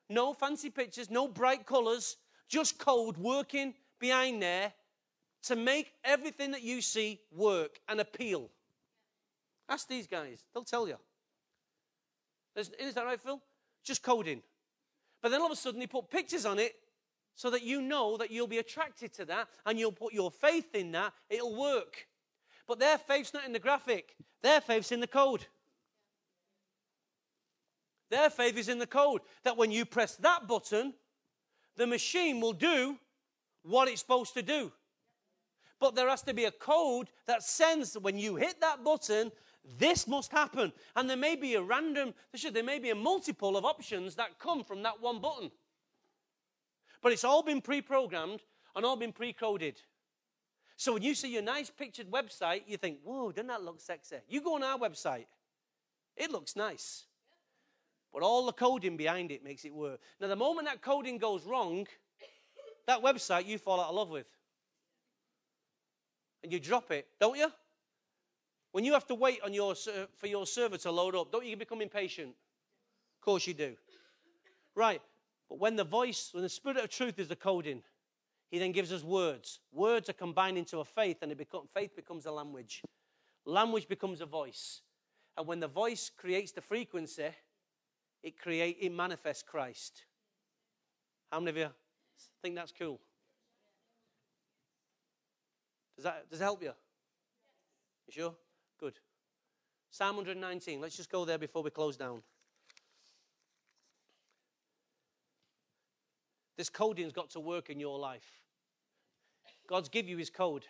no fancy pictures, no bright colors, just code working behind there to make everything that you see work and appeal. Ask these guys, they'll tell you. Is that right, Phil? Just coding. But then all of a sudden, they put pictures on it so that you know that you'll be attracted to that and you'll put your faith in that, it'll work. But their faith's not in the graphic, their faith's in the code. Their faith is in the code that when you press that button, the machine will do what it's supposed to do. But there has to be a code that sends when you hit that button, this must happen. And there may be a random, there may be a multiple of options that come from that one button. But it's all been pre programmed and all been pre coded. So when you see your nice pictured website, you think, whoa, doesn't that look sexy? You go on our website, it looks nice. But all the coding behind it makes it work. Now, the moment that coding goes wrong, that website you fall out of love with. And you drop it, don't you? When you have to wait on your, for your server to load up, don't you become impatient? Of course you do. Right. But when the voice, when the spirit of truth is the coding, he then gives us words. Words are combined into a faith, and become, faith becomes a language. Language becomes a voice. And when the voice creates the frequency, it create it manifests Christ. How many of you think that's cool? Does that, does that help you? You sure? Good. Psalm 119. Let's just go there before we close down. This coding's got to work in your life. God's give you his code,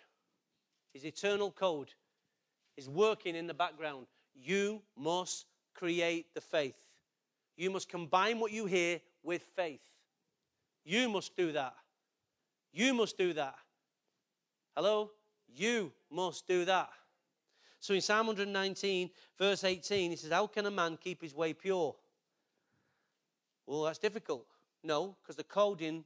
his eternal code is working in the background. You must create the faith. You must combine what you hear with faith. You must do that. You must do that. Hello? You must do that. So in Psalm 119, verse 18, he says, How can a man keep his way pure? Well, that's difficult. No, because the coding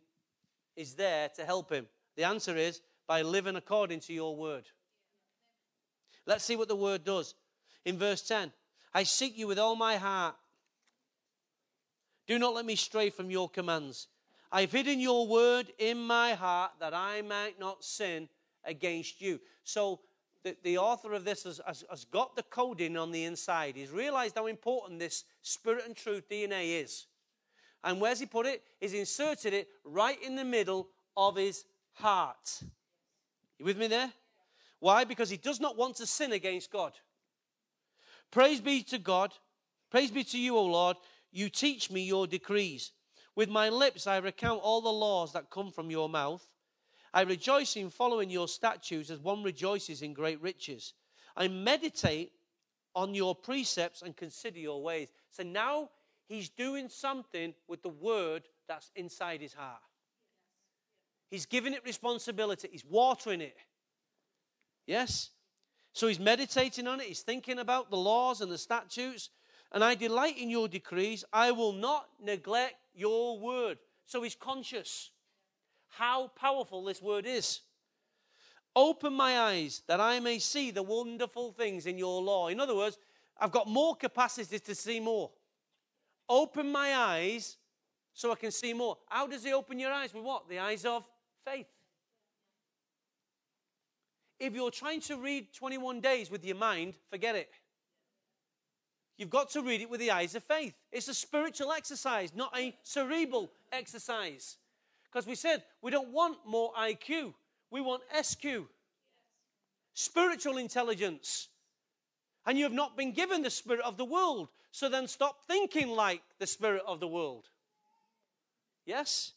is there to help him. The answer is by living according to your word. Let's see what the word does. In verse 10, I seek you with all my heart. Do not let me stray from your commands. I've hidden your word in my heart that I might not sin against you. So the, the author of this has, has, has got the coding on the inside. He's realized how important this spirit and truth DNA is. And where's he put it? He's inserted it right in the middle of his heart. You with me there? Why? Because he does not want to sin against God. Praise be to God. Praise be to you, O Lord. You teach me your decrees. With my lips I recount all the laws that come from your mouth. I rejoice in following your statutes as one rejoices in great riches. I meditate on your precepts and consider your ways. So now he's doing something with the word that's inside his heart. He's giving it responsibility, he's watering it. Yes? So he's meditating on it, he's thinking about the laws and the statutes. And I delight in your decrees. I will not neglect your word. So he's conscious how powerful this word is. Open my eyes that I may see the wonderful things in your law. In other words, I've got more capacity to see more. Open my eyes so I can see more. How does he open your eyes? With what? The eyes of faith. If you're trying to read 21 days with your mind, forget it. You've got to read it with the eyes of faith. It's a spiritual exercise, not a cerebral exercise. Because we said we don't want more IQ, we want SQ. Spiritual intelligence. And you have not been given the spirit of the world. So then stop thinking like the spirit of the world. Yes?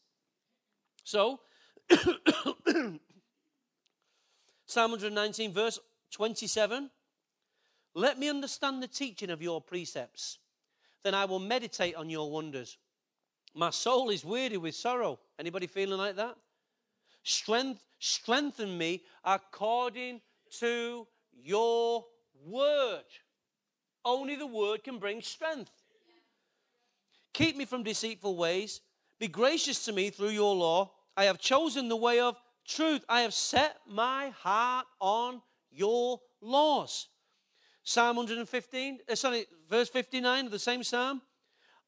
So, Psalm 119, verse 27 Let me understand the teaching of your precepts, then I will meditate on your wonders. My soul is weary with sorrow. Anybody feeling like that? Strength, strengthen me according to your word. Only the word can bring strength. Keep me from deceitful ways. Be gracious to me through your law. I have chosen the way of truth. I have set my heart on your laws. Psalm 115, uh, sorry, verse 59 of the same psalm.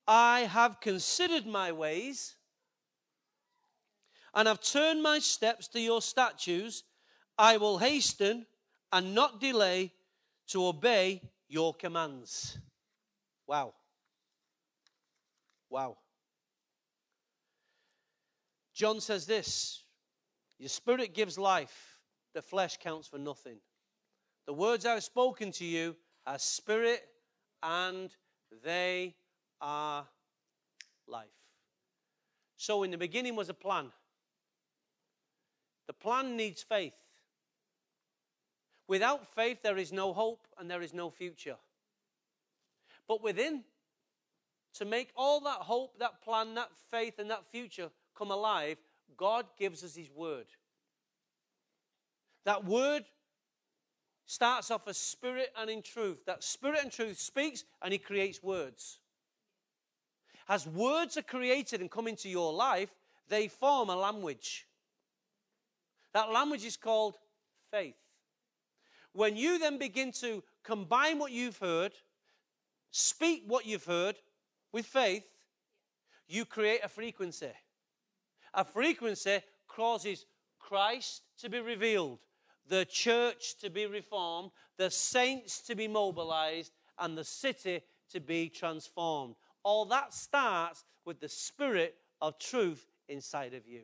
I have considered my ways and have turned my steps to your statutes. I will hasten and not delay to obey your commands. Wow. Wow. John says this Your spirit gives life, the flesh counts for nothing. The words I've spoken to you are spirit and they are life. So, in the beginning was a plan. The plan needs faith. Without faith, there is no hope and there is no future. But within, to make all that hope, that plan, that faith, and that future come alive, God gives us His word. That word starts off as spirit and in truth. That spirit and truth speaks and He creates words. As words are created and come into your life, they form a language. That language is called faith. When you then begin to combine what you've heard, speak what you've heard with faith, you create a frequency. A frequency causes Christ to be revealed, the church to be reformed, the saints to be mobilized, and the city to be transformed. All that starts with the spirit of truth inside of you.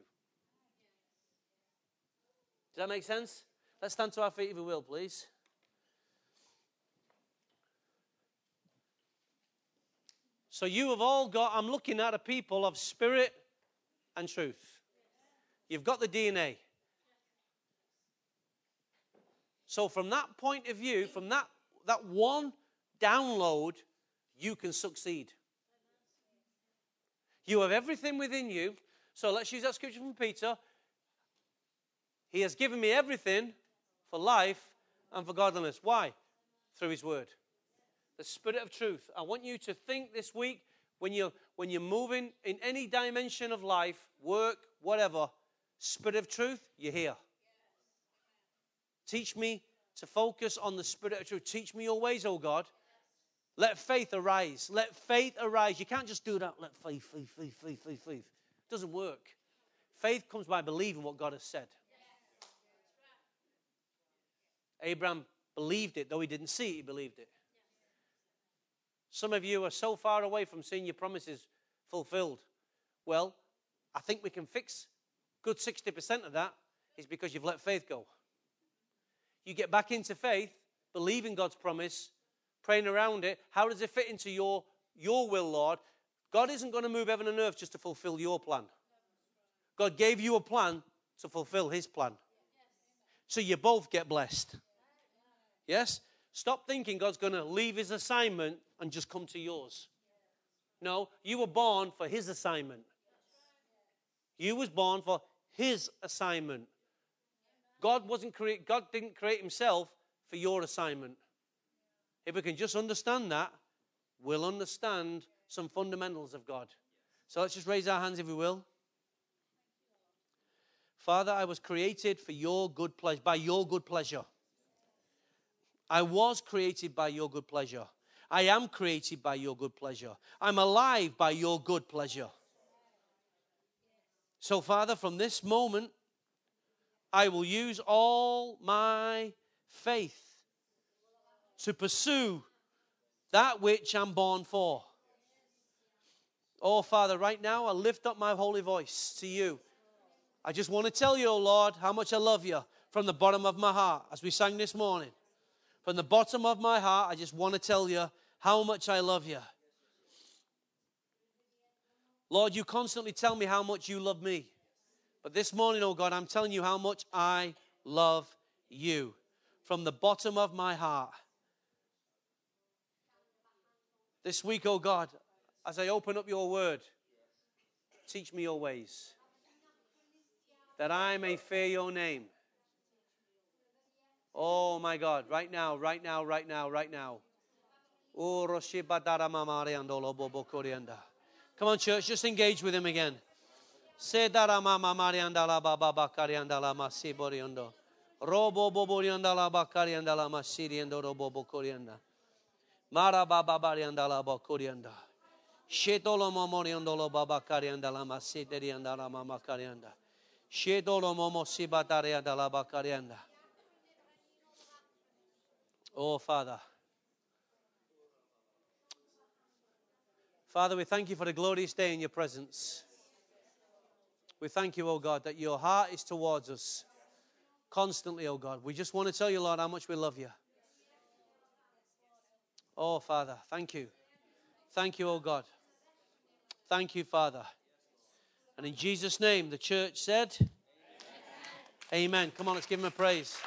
Does that make sense? Let's stand to our feet if we will, please. So you have all got, I'm looking at a people of spirit and truth. You've got the DNA. So from that point of view, from that, that one download, you can succeed. You have everything within you. So let's use that scripture from Peter. He has given me everything for life and for godliness. Why? Through his word. The spirit of truth. I want you to think this week when you're when you're moving in any dimension of life, work, whatever, spirit of truth, you're here. Teach me to focus on the spirit of truth. Teach me your ways, oh God. Let faith arise. Let faith arise. You can't just do that. Let faith, faith, faith, faith, faith, faith. It doesn't work. Faith comes by believing what God has said. Abraham believed it, though he didn't see it, he believed it. Some of you are so far away from seeing your promises fulfilled. Well, I think we can fix good 60% of that is because you've let faith go. You get back into faith, believing God's promise, praying around it. How does it fit into your, your will, Lord? God isn't going to move heaven and earth just to fulfill your plan. God gave you a plan to fulfill his plan. So you both get blessed. Yes? Stop thinking God's going to leave his assignment and just come to yours. No, you were born for his assignment. You was born for his assignment. God wasn't create God didn't create himself for your assignment. If we can just understand that, we'll understand some fundamentals of God. So let's just raise our hands, if we will. Father, I was created for your good pleasure, by your good pleasure. I was created by your good pleasure. I am created by your good pleasure. I'm alive by your good pleasure. So, Father, from this moment, I will use all my faith to pursue that which I'm born for. Oh, Father, right now I lift up my holy voice to you. I just want to tell you, oh Lord, how much I love you from the bottom of my heart, as we sang this morning. From the bottom of my heart, I just want to tell you how much I love you. Lord, you constantly tell me how much you love me. But this morning, oh God, I'm telling you how much I love you from the bottom of my heart. This week, oh God, as I open up your word, teach me your ways, that I may fear your name. Oh my God, right now, right now, right now, right now. Oh, Come on, church, just engage with him again. Robo boborianda la bakarianda la masiriando robo bokorianda. Mara baba barianda la bokorianda. Shetolo momoriando lo baba karianda la masiderianda la mama karianda. Shetolo momo sibatarianda la bakarianda. Oh, Father. Father, we thank you for the glorious day in your presence. We thank you, oh God, that your heart is towards us constantly, oh God. We just want to tell you, Lord, how much we love you. Oh, Father, thank you. Thank you, oh God. Thank you, Father. And in Jesus' name, the church said, Amen. Amen. Come on, let's give him a praise.